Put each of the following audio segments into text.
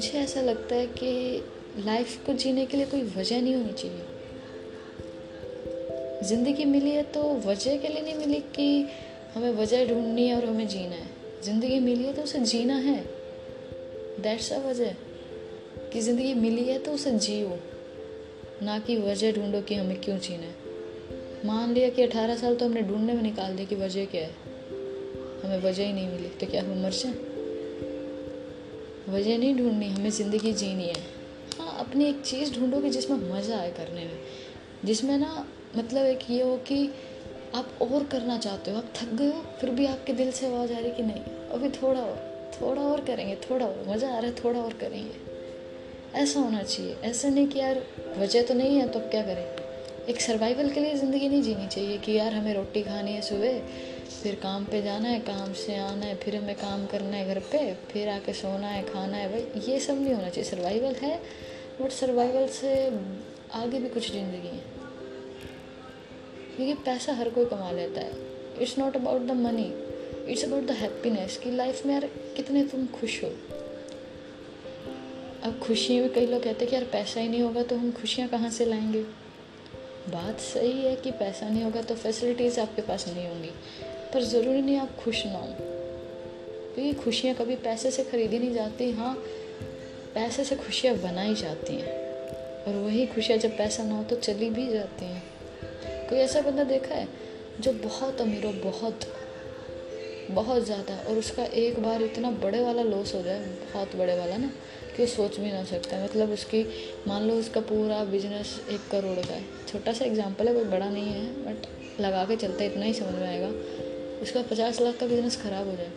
मुझे ऐसा लगता है कि लाइफ को जीने के लिए कोई वजह नहीं होनी चाहिए। ज़िंदगी मिली है तो वजह के लिए नहीं मिली कि हमें वजह ढूंढनी है और हमें जीना है। ज़िंदगी मिली है तो उसे जीना है। दैट्स अ वजह। कि ज़िंदगी मिली है तो उसे जियो। ना कि वजह ढूंढो कि हमें क्यों जीना है। मान लिया कि अठारह साल तो हमने ढूँढने में निकाल दिया कि वजह क्या है। हमें वजह ही नहीं मिली तो क्या हम मर जाए? वजह नहीं ढूंढनी, हमें ज़िंदगी जीनी है। हाँ अपनी एक चीज़ ढूंढोगे जिसमें मज़ा आए करने में। जिसमें ना मतलब एक ये हो कि आप और करना चाहते हो, आप थक गए हो, फिर भी आपके दिल से आवाज़ आ रही कि नहीं, अभी थोड़ा और थोड़ा और करेंगे, थोड़ा और, मज़ा आ रहा है, थोड़ा और करेंगे। ऐसा होना चाहिए, ऐसा नहीं कि यार, वजह तो नहीं है तो अब क्या करें? एक सर्वाइवल के लिए ज़िंदगी नहीं जीनी चाहिए कि यार हमें रोटी खानी है सुबह फिर काम पे जाना है, काम से आना है, फिर हमें काम करना है घर पे, फिर आके सोना है, खाना है भाई ये सब नहीं होना चाहिए। सर्वाइवल है बट सर्वाइवल से आगे भी कुछ ज़िंदगी है। क्योंकि पैसा हर कोई कमा लेता है। It's not about the money it's about the happiness कि लाइफ में यार कितने तुम खुश हो। अब खुशी में कई लोग कहते हैं कि यार पैसा ही नहीं होगा तो हम खुशियाँ कहाँ से लाएँगे? बात सही है कि पैसा नहीं होगा तो फैसिलिटीज़ आपके पास नहीं होंगी। पर ज़रूरी नहीं आप खुश ना हो। क्योंकि खुशियाँ कभी पैसे से ख़रीदी नहीं जाती हाँ पैसे से खुशियाँ बनाई जाती हैं। और वही खुशियाँ जब पैसा ना हो तो चली भी जाती हैं। कोई ऐसा बंदा देखा है जो बहुत अमीर हो बहुत बहुत ज़्यादा, और उसका एक बार इतना बड़े वाला लॉस हो जाए, बहुत बड़े वाला ना, कि वो सोच भी ना सकता है। मतलब उसकी, मान लो उसका पूरा बिज़नेस एक करोड़ का है। छोटा सा एग्जांपल है, कोई बड़ा नहीं है बट लगा के चलता है, इतना ही समझ में आएगा। उसका पचास लाख का बिज़नेस ख़राब हो जाए।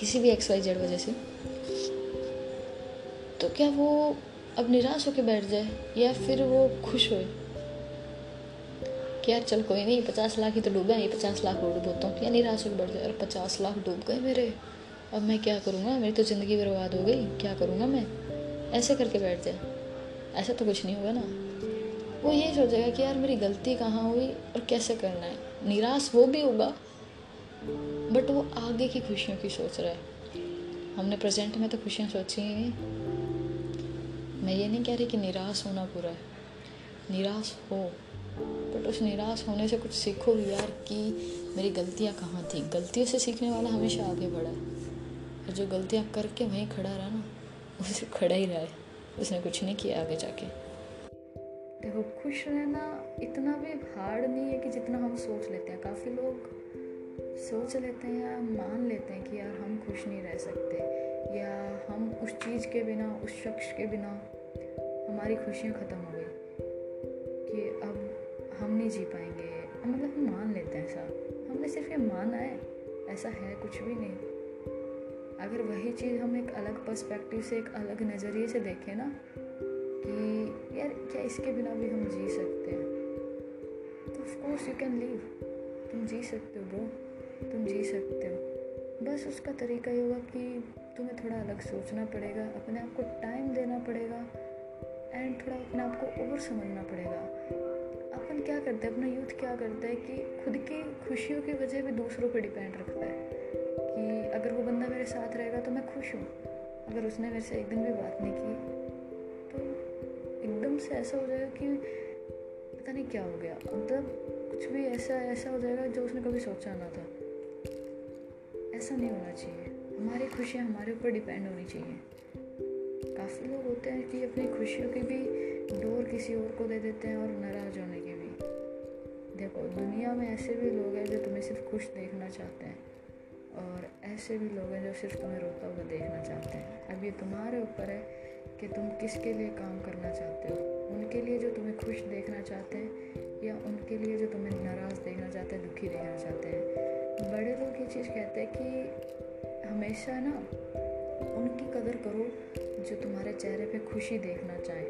किसी भी एक्स वाई जेड वजह से। तो क्या वो अब निराश होकर बैठ जाए या फिर वो खुश होए? कि यार चल कोई नहीं, पचास लाख ही तो डूबे ये पचास लाख और डूबता हूँ। या निराश होकर बैठ जाए? और पचास लाख डूब गए मेरे। अब मैं क्या करूँगा? मेरी तो ज़िंदगी बर्बाद हो गई। क्या करूँगा मैं? ऐसे करके बैठ जाए। ऐसा तो कुछ नहीं होगा ना। वो ये सोचेगा कि यार मेरी गलती कहाँ हुई और कैसे करना है? निराश वो भी होगा। बट वो आगे की खुशियों की सोच रहा है। हमने प्रेजेंट में तो खुशियाँ सोची ही नहीं। मैं ये नहीं कह रही कि निराश होना पूरा है। निराश हो। बट उस निराश होने से कुछ सीखो यार कि मेरी गलतियाँ कहाँ थी? गलतियों से सीखने वाला हमेशा आगे बढ़ा है। और जो गलतियाँ करके वहीं खड़ा रहा ना, उसे खड़ा ही रहा है। उसने कुछ नहीं किया आगे जाके। देखो, खुश रहना इतना भी हार्ड नहीं है कि जितना हम सोच लेते हैं। काफ़ी लोग सोच लेते हैं या मान लेते हैं कि यार हम खुश नहीं रह सकते, या हम उस चीज़ के बिना, उस शख्स के बिना हमारी खुशियाँ ख़त्म हो गई कि अब हम नहीं जी पाएँगे। मतलब हम मान लेते हैं ऐसा। हमने सिर्फ़ ये माना है, ऐसा है कुछ भी नहीं। अगर वही चीज़ हम एक अलग पर्सपेक्टिव से, एक अलग नज़रिए से देखें ना, कि यार क्या इसके बिना भी हम जी सकते हैं? तो of course you can live तुम जी सकते हो ब्रो तुम जी सकते हो। बस उसका तरीका ये होगा कि तुम्हें थोड़ा अलग सोचना पड़ेगा, अपने आप को टाइम देना पड़ेगा एंड थोड़ा अपने आप को और समझना पड़ेगा। अपन क्या करते हैं, अपना यूथ क्या करता है कि खुद की खुशियों की वजह भी दूसरों पर डिपेंड रखता है। कि अगर वो बंदा मेरे साथ रहेगा तो मैं खुश हूँ। अगर उसने मेरे से एक दिन भी बात नहीं की तो एकदम से ऐसा हो जाएगा कि पता नहीं क्या हो गया। मतलब कुछ भी ऐसा ऐसा हो जाएगा जो उसने कभी सोचा ना था। ऐसा नहीं होना चाहिए। हमारी खुशियाँ हमारे ऊपर डिपेंड होनी चाहिए। काफ़ी लोग होते हैं कि अपनी खुशियों की भी डोर किसी और को दे देते हैं और नाराज़ होने की भी। देखो, दुनिया में ऐसे भी लोग हैं जो तुम्हें सिर्फ़ खुश देखना चाहते हैं और ऐसे भी लोग हैं जो सिर्फ़ तुम्हें रोता हुआ देखना चाहते हैं। अब ये तुम्हारे ऊपर है कि तुम किसके लिए काम करना चाहते हो? उनके लिए जो तुम्हें खुश देखना चाहते हैं या उनके लिए जो तुम्हें नाराज़ देखना चाहते हैं, दुखी देखना चाहते हैं? बड़े लोग ये चीज़ कहते हैं कि हमेशा ना उनकी कदर करो जो तुम्हारे चेहरे पे खुशी देखना चाहे।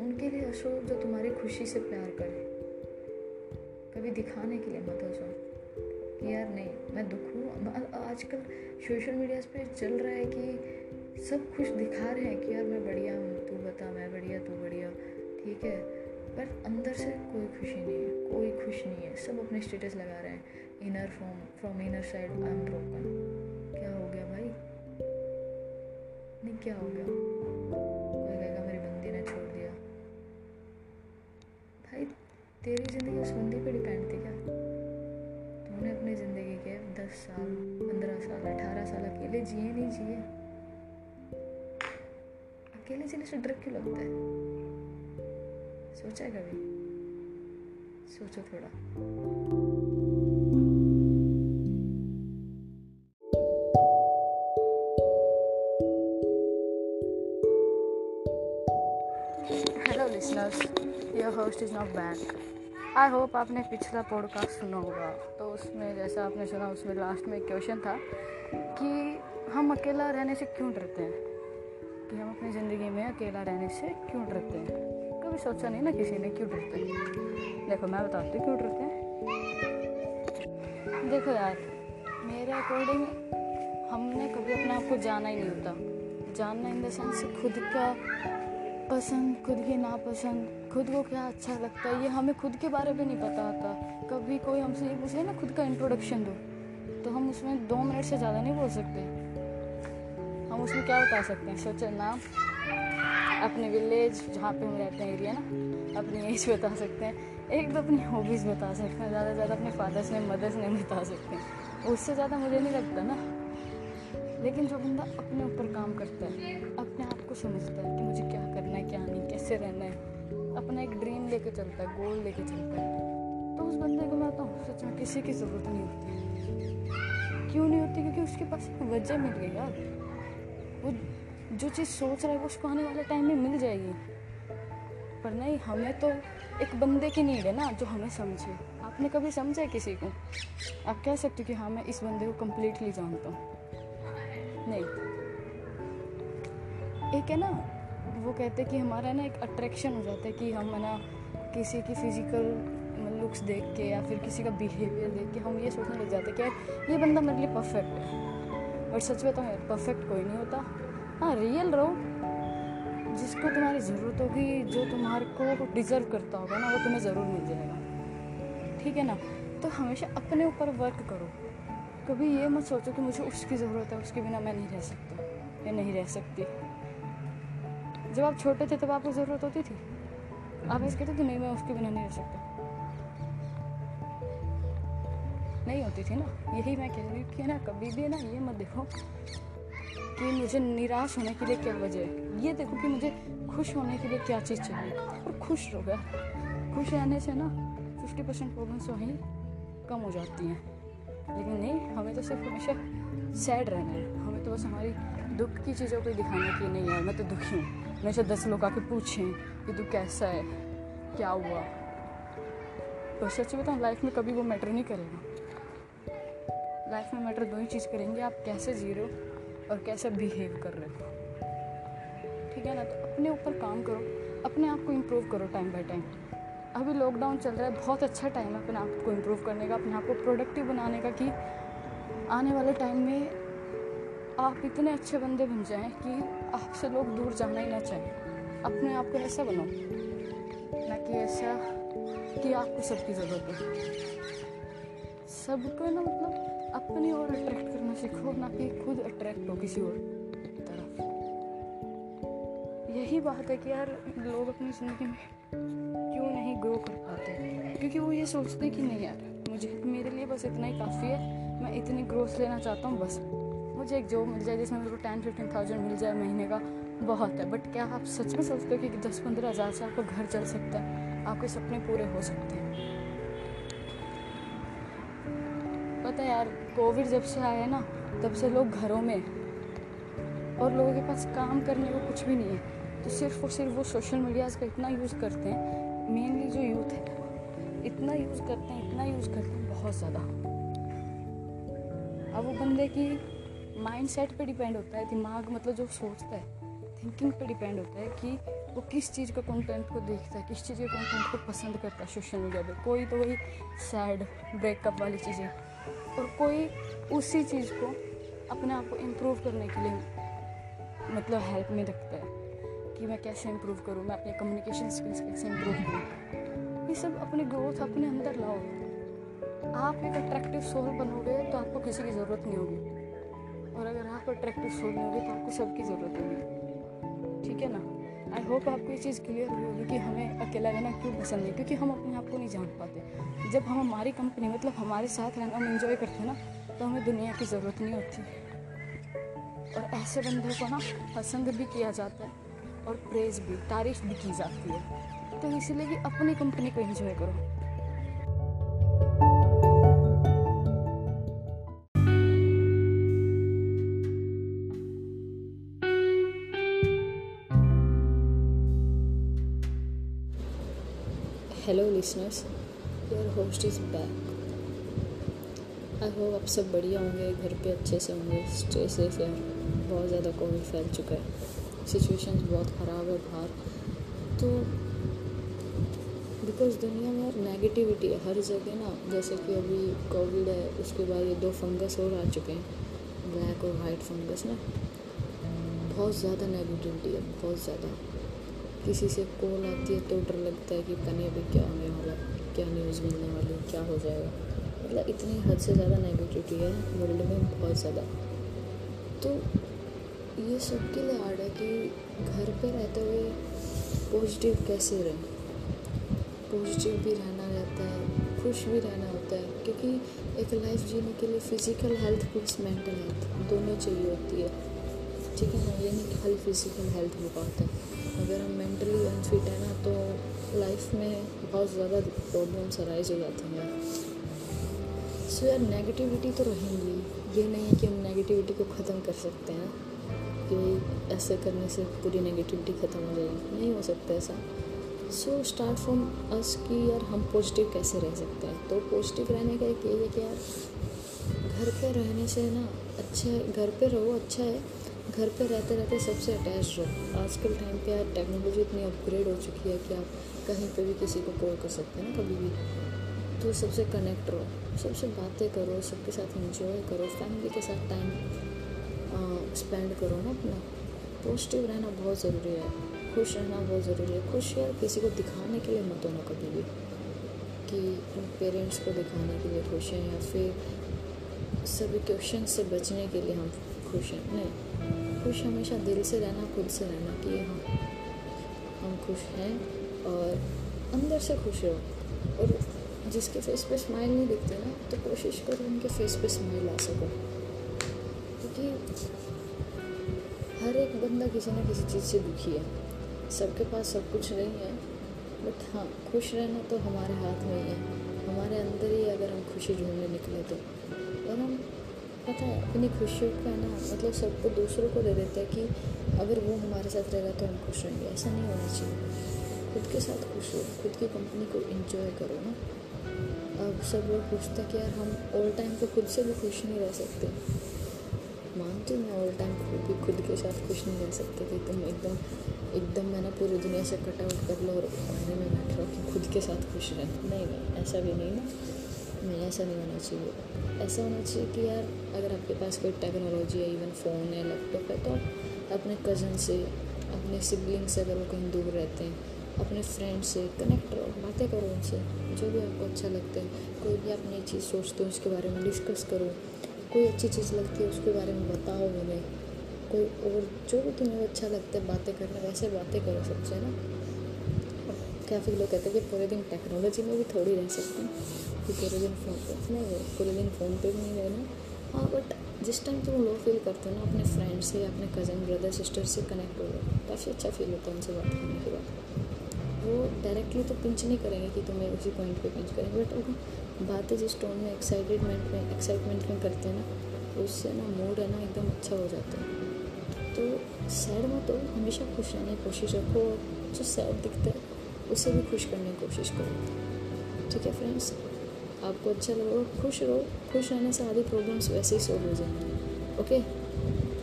उनके लिए हंसो जो तुम्हारी खुशी से प्यार करे। कभी दिखाने के लिए मत हंसो कि यार नहीं, मैं दुख हूँ। आजकल सोशल मीडिया पे चल रहा है कि सब खुश दिखा रहे हैं कि यार मैं बढ़िया हूँ, तू बता, मैं बढ़िया, तू बढ़िया। ठीक है, पर अंदर से कोई खुशी नहीं है, कोई खुश नहीं है। सब अपने स्टेटस लगा रहे हैं। Inner from, from, inner side side i'm broken. क्या हो गया भाई? नहीं क्या हो गया? कोई कहेगा मेरी बंदी ने छोड़ दिया। भाई तेरी ज़िंदगी उस बंदी पे डिपेंड थी क्या? तूने अपनी ज़िंदगी के दस साल पंद्रह साल अठारह साल अकेले जिए नहीं जिए? अकेले जीने से डर क्यों लगता है? सोचा कभी? सोचो थोड़ा। Host is not back I hope आपने पिछला पॉडकास्ट सुना होगा। तो उसमें जैसा आपने सुना, उसमें लास्ट में एक क्वेश्चन था कि हम अकेला रहने से क्यों डरते हैं? कि हम अपनी ज़िंदगी में अकेला रहने से क्यों डरते हैं? कभी सोचा नहीं ना किसी ने क्यों डरते हैं? देखो, मैं बताती हूँ क्यों डरते हैं। देखो यार, मेरे अकॉर्डिंग हमने कभी अपने आप को जाना ही नहीं होता। जानना इन द सेंस खुद का पसंद, खुद की नापसंद। खुद को क्या अच्छा लगता है? ये हमें खुद के बारे में नहीं पता होता कभी कोई हमसे ये पूछे ना, खुद का इंट्रोडक्शन दो। तो हम उसमें दो मिनट से ज़्यादा नहीं बोल सकते। हम उसमें क्या बता सकते हैं? सोचो नाम अपने विलेज जहाँ पे हम रहते हैं एरिया ना, अपनी एज बता सकते हैं। एक तो अपनी हॉबीज़ बता सकते हैं, ज़्यादा से ज़्यादा अपने फादर्स ने मदर्स ने बता सकते हैं। उससे ज़्यादा मुझे नहीं लगता ना। लेकिन जो बंदा अपने ऊपर काम करता है, अपने आप को समझता है कि मुझे क्या करना है, क्या नहीं, कैसे रहना है अपना एक ड्रीम लेके चलता है गोल लेके चलता है। तो उस बंदे को मैं तो सच में किसी की ज़रूरत नहीं होती। क्यों नहीं होती? क्योंकि उसके पास एक वजह मिल गई यार। वो जो चीज़ सोच रहा है, वो उसको आने वाले टाइम में मिल जाएगी। पर नहीं, हमें तो एक बंदे की नीड है ना, जो हमें समझे। आपने कभी समझा है किसी को? आप कह सकते हो कि हाँ मैं इस बंदे को कम्प्लीटली जानता हूँ। नहीं। एक है ना वो कहते हैं कि हमारा ना एक अट्रैक्शन हो जाता है कि हम है ना किसी की फ़िज़िकल लुक्स देख के या फिर किसी का बिहेवियर देख के हम ये सोचने लग जाते हैं कि ये बंदा मेरे लिए परफेक्ट है। और सच बताऊँ यार परफेक्ट कोई नहीं होता। हाँ रियल रहो। जिसको तुम्हारी ज़रूरत होगी, जो तुम्हारे को डिज़र्व करता होगा ना, वो तुम्हें ज़रूर मिल जाएगा। ठीक है ना? तो हमेशा अपने ऊपर वर्क करो। कभी ये मत सोचो कि मुझे उसकी ज़रूरत है, उसके बिना मैं नहीं रह सकता, या नहीं रह सकती। जब आप छोटे थे तब आपको ज़रूरत होती थी? आप ऐसे कहते थे नहीं मैं उसके बिना नहीं रह सकता। नहीं होती थी ना? यही मैं कह रही कि ना, कभी भी ना ये मत देखो कि मुझे निराश होने के लिए क्या वजह है। ये देखो कि मुझे खुश होने के लिए क्या चीज़ चाहिए। और खुश रहो यार। खुश रहने से ना फिफ्टी परसेंट प्रॉब्लम्स वहीं कम हो जाती हैं। लेकिन नहीं, हमें तो सिर्फ़ हमेशा सैड रहना है। हमें तो बस हमारी दुख की चीज़ों को दिखाना कि नहीं यार, मैं तो दुखी हूँ। हमेशा दस लोग आके पूछें कि तू कैसा है, क्या हुआ? तो सच बताऊँ लाइफ में कभी वो मैटर नहीं करेगा। लाइफ में मैटर दो ही चीज़ करेंगे, आप कैसे जी रहे हो और कैसे बिहेव कर रहे हो। ठीक है ना? तो अपने ऊपर काम करो, अपने आप को इम्प्रूव करो टाइम बाय टाइम अभी लॉकडाउन चल रहा है, बहुत अच्छा टाइम है अपने आप को इम्प्रूव करने का, अपने आप को प्रोडक्टिव बनाने का कि आने वाले टाइम में आप इतने अच्छे बंदे बन जाएँ कि आपसे लोग दूर जाना ही ना चाहें अपने आप को ऐसा बनो ना कि ऐसा कि आपको सबकी ज़रूरत हो। सबको ना मतलब अपनी ओर अट्रैक्ट करना सीखो, ना कि खुद अट्रैक्ट हो किसी और तरफ़। यही बात है कि यार लोग अपनी ज़िंदगी में क्यों नहीं ग्रो कर पाते? क्योंकि वो ये सोचते कि नहीं यार, मुझे, मेरे लिए बस इतना ही काफ़ी है। मैं इतनी ग्रोथ लेना चाहता हूँ, बस। मुझे एक जॉब मिल जाए जिसमें मेरे को टेन फिफ्टीन थाउज़ेंड मिल जाए महीने का, बहुत है। बट क्या आप सच में सोचते हो कि दस, पंद्रह हज़ार से आपका घर चल सकता है? आपके सपने पूरे हो सकते हैं। पता है यार कोविड जब से आया है ना, तब से लोग घरों में और लोगों के पास काम करने को कुछ भी नहीं है। तो सिर्फ़ और सिर्फ़ वो सोशल मीडियाज़ का इतना यूज़ करते हैं। मेनली जो यूथ है, इतना यूज़ करते हैं, इतना यूज़ करते हैं, बहुत ज़्यादा। अब वो बंदे की माइंड सेट पर डिपेंड होता है, दिमाग मतलब जो सोचता है थिंकिंग पे डिपेंड होता है कि वो किस चीज़ का कंटेंट को देखता है, किस चीज़ के कंटेंट को पसंद करता है सोशल मीडिया पे। कोई तो वही सैड ब्रेकअप वाली चीज़ें और कोई उसी चीज़ को अपने आप को इम्प्रूव करने के लिए मतलब हेल्प में रखता है कि मैं कैसे इम्प्रूव करूँ, मैं अपने कम्युनिकेशन स्किल्स कैसे इम्प्रूव करूँ। ये सब अपने ग्रोथ अपने अंदर लाओ। आप एक अट्रैक्टिव सोल बनोगे तो आपको किसी की ज़रूरत नहीं होगी। और अगर आप अट्रैक्टिव सोल में होगी तो आपको सबकी ज़रूरत होगी। ठीक है ना? आई होप आपको ये चीज़ क्लियर हुई होगी कि हमें अकेला रहना क्यों पसंद है, क्योंकि हम अपने आप को नहीं जान पाते। जब हम हमारी कंपनी मतलब हमारे साथ रहना, हम इन्जॉय करते हैं ना तो हमें दुनिया की ज़रूरत नहीं होती। और ऐसे बंदों को ना पसंद भी किया जाता है और प्रेज भी, तारीफ़ भी की जाती है। तो इसलिए कि अपनी कंपनी को इन्जॉय करो। Listeners your host is back I hope आप सब बढ़िया होंगे, घर पे अच्छे से होंगे स्टे सेफ़ यार बहुत ज़्यादा कोविड फैल चुका है सिचुएशन बहुत ख़राब है बाहर। तो बिकॉज़ दुनिया में नेगेटिविटी है हर जगह ना, जैसे कि अभी कोविड है, उसके बाद ये दो फंगस और आ चुके हैं ब्लैक और वाइट फंगस ना। बहुत ज़्यादा नेगेटिविटी है, बहुत ज़्यादा। किसी से कॉल आती है तो डर लगता है कि पता अभी क्या होने वाला क्या न्यूज़ मिलने वाली क्या हो जाएगा। मतलब इतनी हद से ज़्यादा नेगेटिविटी है वर्ल्ड में बहुत ज़्यादा। तो ये सबके लिए हार्ड है कि घर पे रहते हुए पॉजिटिव कैसे रहें? पॉजिटिव भी रहना रहता है, खुश भी रहना होता है, क्योंकि एक लाइफ जीने के लिए physical health plus mental health दोनों चाहिए होती है। ठीक है ना ये नहीं खाली फ़िज़िकल हेल्थ पाता है। अगर हम मेंटली अनफिट हैं ना तो लाइफ में बहुत ज़्यादा प्रॉब्लम्स अराइज हो जाती हैं सो यार नेगेटिविटी तो रहेंगी। ये नहीं है कि हम नेगेटिविटी को ख़त्म कर सकते हैं, कि ऐसे करने से पूरी नेगेटिविटी ख़त्म हो जाएगी। नहीं हो सकता ऐसा। सो स्टार्ट फ्रॉम अस कि यार हम पॉजिटिव कैसे रह सकते हैं? तो पॉजिटिव रहने का एक यही है कि यार, घर पे रहने से ना अच्छा है घर पे रहो अच्छा है। घर पे रहते रहते सबसे अटैच रहो। आजकल टाइम पे यार टेक्नोलॉजी इतनी अपग्रेड हो चुकी है कि आप कहीं पे भी किसी को कॉल कर सकते हैं ना कभी भी। तो सबसे कनेक्ट रहो। सबसे बातें करो, सबके साथ इंजॉय करो फैमिली के साथ टाइम स्पेंड करो ना अपना। पॉजिटिव रहना बहुत ज़रूरी है। खुश रहना बहुत ज़रूरी है। खुश यार किसी को दिखाने के लिए मत होना कभी भी। कि पेरेंट्स को दिखाने के लिए खुश हैं या फिर सभी क्वेश्चन से बचने के लिए हम खुश हैं। नहीं। खुश, हमेशा दिल से रहना, खुद से रहना कि हाँ हम खुश हैं और अंदर से खुश रहो। और जिसके फेस पे स्माइल नहीं दिखते ना तो कोशिश करो उनके फेस पे स्माइल आ सको। क्योंकि हर एक बंदा किसी ना किसी चीज़ से दुखी है। सबके पास सब कुछ नहीं है बट हाँ खुश रहना तो हमारे हाथ में ही है। हमारे अंदर ही अगर हम खुशी ढूँढने निकले तो। पता है अपनी खुशियों का ना मतलब सबको दूसरों को दे देते हैं कि अगर वो हमारे साथ रहेगा तो हम खुश रहेंगे। ऐसा नहीं होना चाहिए। खुद के साथ खुश हो खुद की कंपनी को इन्जॉय करो ना। अब सब लोग पूछते हैं कि यार, हम ऑल टाइम तो खुद से भी खुश नहीं रह सकते। मानती हूँ मैं ऑल टाइम खुद भी खुद के साथ खुश नहीं रह सकते कि तुम एकदम एकदम मैं ना पूरी दुनिया से कट आउट कर लो और खाने में बैठ रहो कि खुद के साथ खुश रहें। नहीं नहीं, ऐसा भी नहीं ना नहीं, ऐसा नहीं होना चाहिए। ऐसा होना चाहिए कि यार, अगर आपके पास कोई टेक्नोलॉजी है इवन फ़ोन है लैपटॉप है तो आप अपने कज़न से, अपने सिबलिंग से अगर वो कहीं दूर रहते हैं, अपने फ्रेंड से कनेक्ट रहो, बातें करो उनसे, जो भी आपको अच्छा लगता है। कोई भी आप नई चीज़ सोचते हो, उसके बारे में डिस्कस करो। कोई अच्छी चीज़ लगती है, उसके बारे में बताओ उन्हें। कोई और जो भी तुम्हें अच्छा लगता है, बातें करना, वैसे बातें करो सबसे ना? काफ़ी लोग कहते हैं कि पूरे दिन टेक्नोलॉजी में भी थोड़ी रह सकते हैं। कि पूरे दिन फ़ोन नहीं पूरे दिन फ़ोन पे भी नहीं रहना हाँ बट जिस टाइम तुम लो फील करते हो ना, अपने फ्रेंड से अपने कज़न ब्रदर सिस्टर से कनेक्ट हो जाओ काफ़ी अच्छा फील होता है उनसे बात करने के बाद। वो डायरेक्टली तो पिंच नहीं करेंगे कि तुम्हें उसी पॉइंट पे पिंच करेंगे बट वो बातें जिस टोन में एक्साइटेडमेंट में एक्साइटमेंट में करते हैं ना, उससे ना मूड है ना एकदम अच्छा हो जाता है। तो सैड मत हो, हमेशा खुश रहने की कोशिश रखो, और जो सैड दिखता है, उसे भी खुश करने की कोशिश करो। ठीक है फ्रेंड्स आपको अच्छा लगे खुश रहो, खुश रहने से आधी प्रॉब्लम्स वैसे ही सॉल्व हो जाएँगे। ओके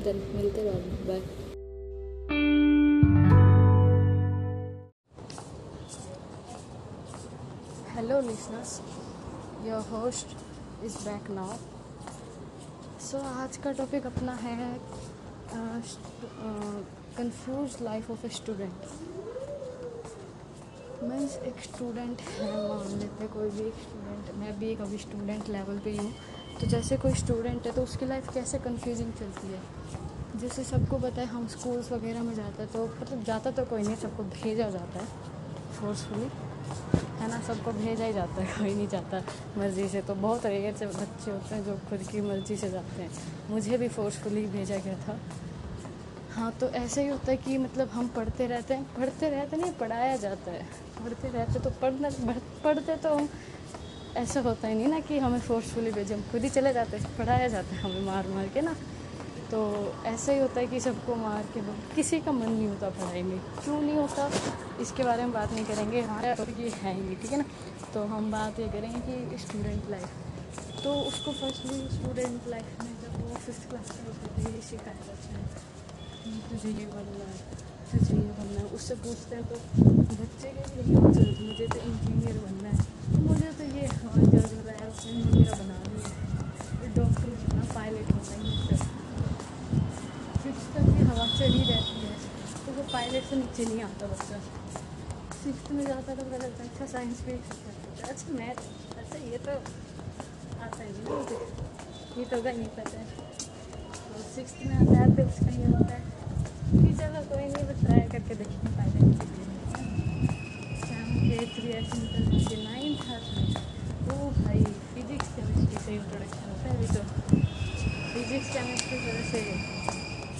देन मिलते बाद में. Bye hello listeners your host is back now so आज का टॉपिक अपना है confuse life of a student means एक स्टूडेंट है, मान लेते कोई भी स्टूडेंट मैं भी एक अभी स्टूडेंट लेवल पे हूँ तो जैसे कोई स्टूडेंट है तो उसकी लाइफ कैसे कन्फ्यूजिंग चलती है? जैसे सबको पता है, हम स्कूल्स वगैरह में जाते हैं तो मतलब जाता तो कोई नहीं, सबको भेजा जाता है फोर्सफुली है ना? सबको भेजा ही जाता है, कोई नहीं जाता मर्ज़ी से। तो बहुत रेयर से बच्चे होते हैं जो खुद की मर्ज़ी से जाते हैं। मुझे भी फोर्सफुली भेजा गया था। हाँ तो ऐसे ही होता है कि मतलब हम पढ़ते रहते हैं, पढ़ते रहते नहीं, पढ़ाया जाता है। पढ़ते रहते तो पढ़ना, पढ़ते तो हम ऐसा होता ही नहीं ना कि हमें फोर्सफुली भेजे हम खुद ही चले जाते हैं, पढ़ाया जाता है हमें मार मार के ना। तो ऐसा ही होता है कि सबको मार के किसी का मन नहीं होता पढ़ाई में, क्यों नहीं होता? इसके बारे में बात नहीं करेंगे हमारा तो ये है ही ठीक है ना? तो हम बात ये करेंगे कि स्टूडेंट लाइफ तो उसको फर्स्टली स्टूडेंट लाइफ में जब वो फिफ्थ क्लास में होते ये सिखाया जाता है तुझे ये बनना है, तुझे ये बनना है। उससे पूछते हैं तो बच्चे के लिए मुझे तो इंजीनियर बनना है। मुझे तो ये हवा जो रहा है उसने इंजीनियर बना दिया डॉक्टर बनना पायलट बनना ये सब सिक्स तक की हवा चढ़ी रहती है तो वो पायलट से नीचे नहीं आता बच्चा सिक्स में जाता तो पता लगता अच्छा साइंस भी अच्छा मैथ अच्छा ये तो आता है नहीं ये तो होगा नहीं पता है तो सिक्स में आता है तो उसका ये होता है कि चलो कोई नहीं बस ट्राई करके देखिए पायलट के लिए थ्री ऐसे निकल जाती नाइन्थ था वो भाई फिजिक्स केमिस्ट्री से इंट्रोडक्शन होता है अभी तो फिजिक्स केमिस्ट्री वजह से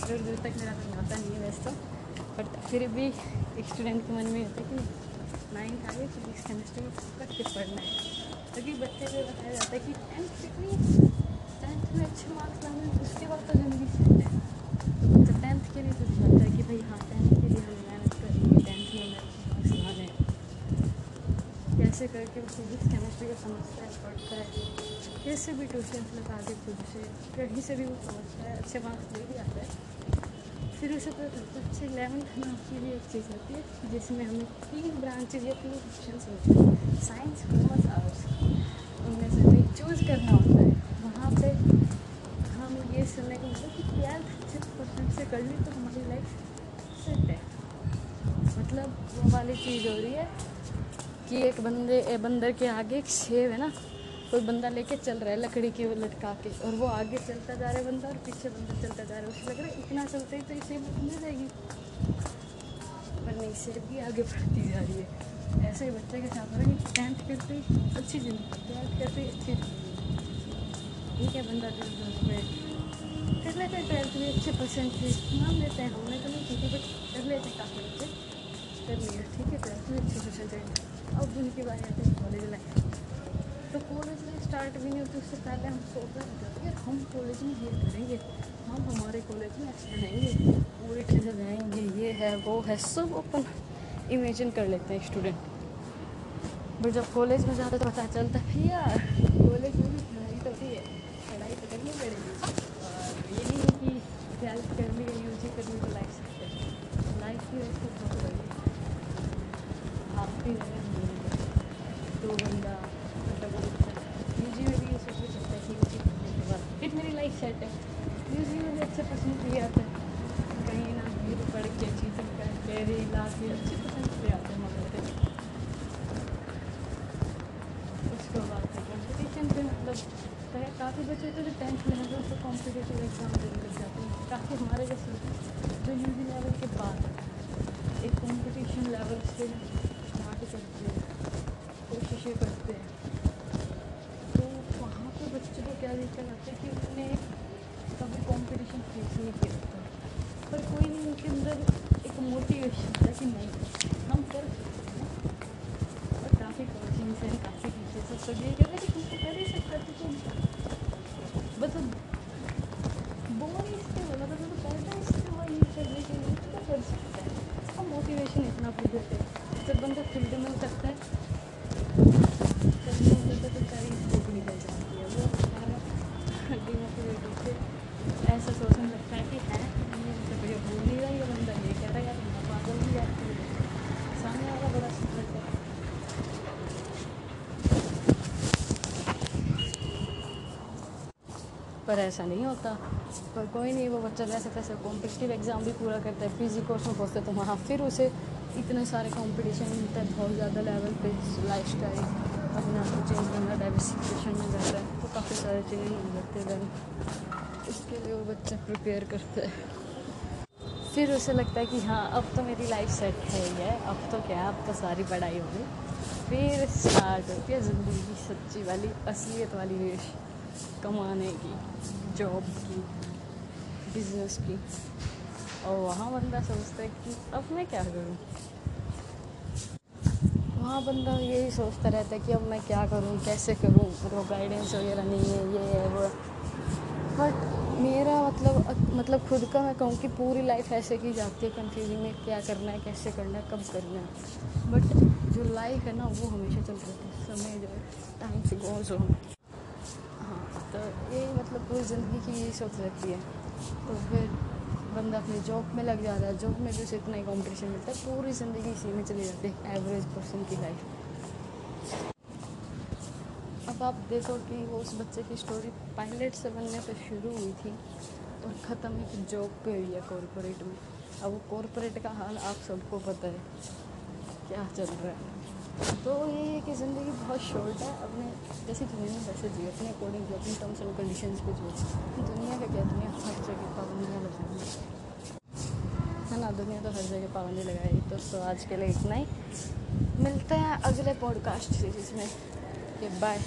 दूर दूर तक मेरा तो आता नहीं है वैसे तो। बट फिर भी एक स्टूडेंट के मन में होता है कि नाइन्थ आगे फिजिक्स केमिस्ट्री में कट के पढ़ना है। क्योंकि तो बच्चे को बताया जाता है कि टेंथ कितनी टेंथ में अच्छे मार्क्स लाने उसके बाद तो ज़िंदगी सेट तो टेंथ के लिए तो चाहता है कि भाई हाँ टेंथ के लिए हम मेहनत करेंगे टेंथ में हमें अच्छे मार्क्स लाने कैसे करके फिजिक्स केमिस्ट्री को समझता है, पढ़ता है। कैसे भी ट्यूशन लगा के खुद से। कहीं से भी वो समझता है, अच्छे मार्क्स ले भी आता है। फिर उसे पता चलता है अच्छे इलेवंथ नाम की भी एक चीज़ होती है, जिसमें हमें तीन ब्रांचेज या तीन ऑप्शन होते हैं। साइंस कॉमर्स आर्ट्स उनमें से हमें चूज़ करना होता है, वहाँ पे हम ये सुनने का मतलब कि ट्वेल्थ अच्छे परसेंट से कर ली तो हमारी लाइफ सेट है। मतलब वो वाली चीज़ हो रही है कि एक बंदे बंदर के आगे एक सेब है ना। कोई बंदा लेके चल रहा है लकड़ी की लटका के, और वो आगे चलता जा रहा है बंदा और पीछे बंदा चलता जा रहा है। उसे लग रहा है इतना चलते ही तो इसे मिल जाएगी। पर नहीं सेब भी आगे बढ़ती जा रही है। ऐसे ही बच्चे के साथ हो है टेंथ करते ही अच्छी ज़िंदगी, ट्वेल्थ करते ही अच्छी ठीक है बंदा ट्वेल्थ में कर लेते हैं ट्वेल्थ में अच्छे परसेंटेज मान लेते हैं, हमने तो नहीं की बट कर लेते हैं काफ़ी बच्चे कर लिए ठीक है, ट्वेल्थ में अच्छे परसेंटेज अब उनकी आती है कॉलेज लाइफ तो कॉलेज में स्टार्ट भी नहीं होती, उससे पहले हम सोच रहे थे हम कॉलेज में ये करेंगे, हम हमारे कॉलेज में ऐसे रहेंगे, पूरी चीज़ें रहेंगे, ये है, वो है, सब अपन इमेजिन कर लेते हैं स्टूडेंट बट जब कॉलेज में जाते तो पता चलता है यार कॉलेज में भी पढ़ाई तो होती है, पढ़ाई तो करनी पड़ेगी। और ये नहीं है कि ट्वेल्थ करनी है या यूजी करनी तो लाइफ लाइफ की वैसे बहुत बड़ी। भी तो बंदा लाइफ सेट है। म्यूज़िक में भी अच्छे पसंद भी आते हैं। कहीं ना कहीं तो पढ़ के चीज़ें करके रील आती अच्छे पसंद भी आते हैं मगर उसके बाद कॉम्पिटिशन पे मतलब काफ़ी बच्चे तो जो टेंथ लेवल पर कॉम्पिटेटिव एग्ज़ाम देने लग जाते हैं। काफ़ी हमारे जैसे जो यू लेवल के बाद एक कॉम्पिटिशन लेवल से स्टार्ट करते हैं Bisa gak? पर ऐसा नहीं होता। पर कोई नहीं, वो बच्चा जैसे तैसे कॉम्पिटिटिव एग्ज़ाम भी पूरा करता है पीजी कोर्स में पहुँचता तो वहाँ फिर उसे इतने सारे कॉम्पिटिशन मिलता है, बहुत ज़्यादा लेवल पे लाइफ स्टाइल अपने आप को चेंज करना डाइवर्सिफिकेशन में जाता है तो काफ़ी सारे चेंज हो जाते हैं। उसके लिए वो बच्चा प्रिपेयर करता है। फिर उसे लगता है कि हाँ अब तो मेरी लाइफ सेट है ही है, अब तो क्या, अब तो सारी पढ़ाई होगी। फिर स्टार्ट होती है ज़िंदगी सच्ची वाली, असलियत वाली रेश कमाने की जॉब की बिज़नेस की। और वहाँ बंदा सोचता है कि अब मैं क्या करूँ? वहाँ बंदा यही सोचता रहता है कि अब मैं क्या करूँ, कैसे करूँ? वो गाइडेंस वगैरह नहीं है, ये है, वो बट मेरा मतलब मतलब खुद का मैं कहूँ कि पूरी लाइफ ऐसे की जाती है कन्फ्यूजिंग में क्या करना है, कैसे करना है, कब करना है। बट जो लाइफ है ना, वो हमेशा चल रही है। समय जो है टाइम से गोज हाँ तो ये मतलब पूरी ज़िंदगी की यही सोच रहती है। तो फिर बंदा अपनी जॉब में लग जा रहा है। जॉब में भी उसे इतना ही कॉम्पिटिशन मिलता है। पूरी ज़िंदगी इसी में चली जाती है एवरेज पर्सन की लाइफ अब आप देखो कि वो उस बच्चे की स्टोरी पायलट से बनने पे शुरू हुई थी और ख़त्म एक जॉब पे हुई है कॉरपोरेट में। अब वो कॉरपोरेट का हाल आप सबको पता है। क्या चल रहा है? तो ये है कि ज़िंदगी बहुत शॉर्ट है अपने जैसे में वैसे जी अपने अकॉर्डिंग जो अपनी टर्म्स एंड कंडीशन पे जो दुनिया का क्या दुनिया हर जगह पाबंदियाँ लगाएँगी है। ना दुनिया तो हर जगह पाबंदी लगाएगी तो, सो आज के लिए इतना ही। मिलते हैं अगले पॉडकास्ट सीरीज़ में। कि बाय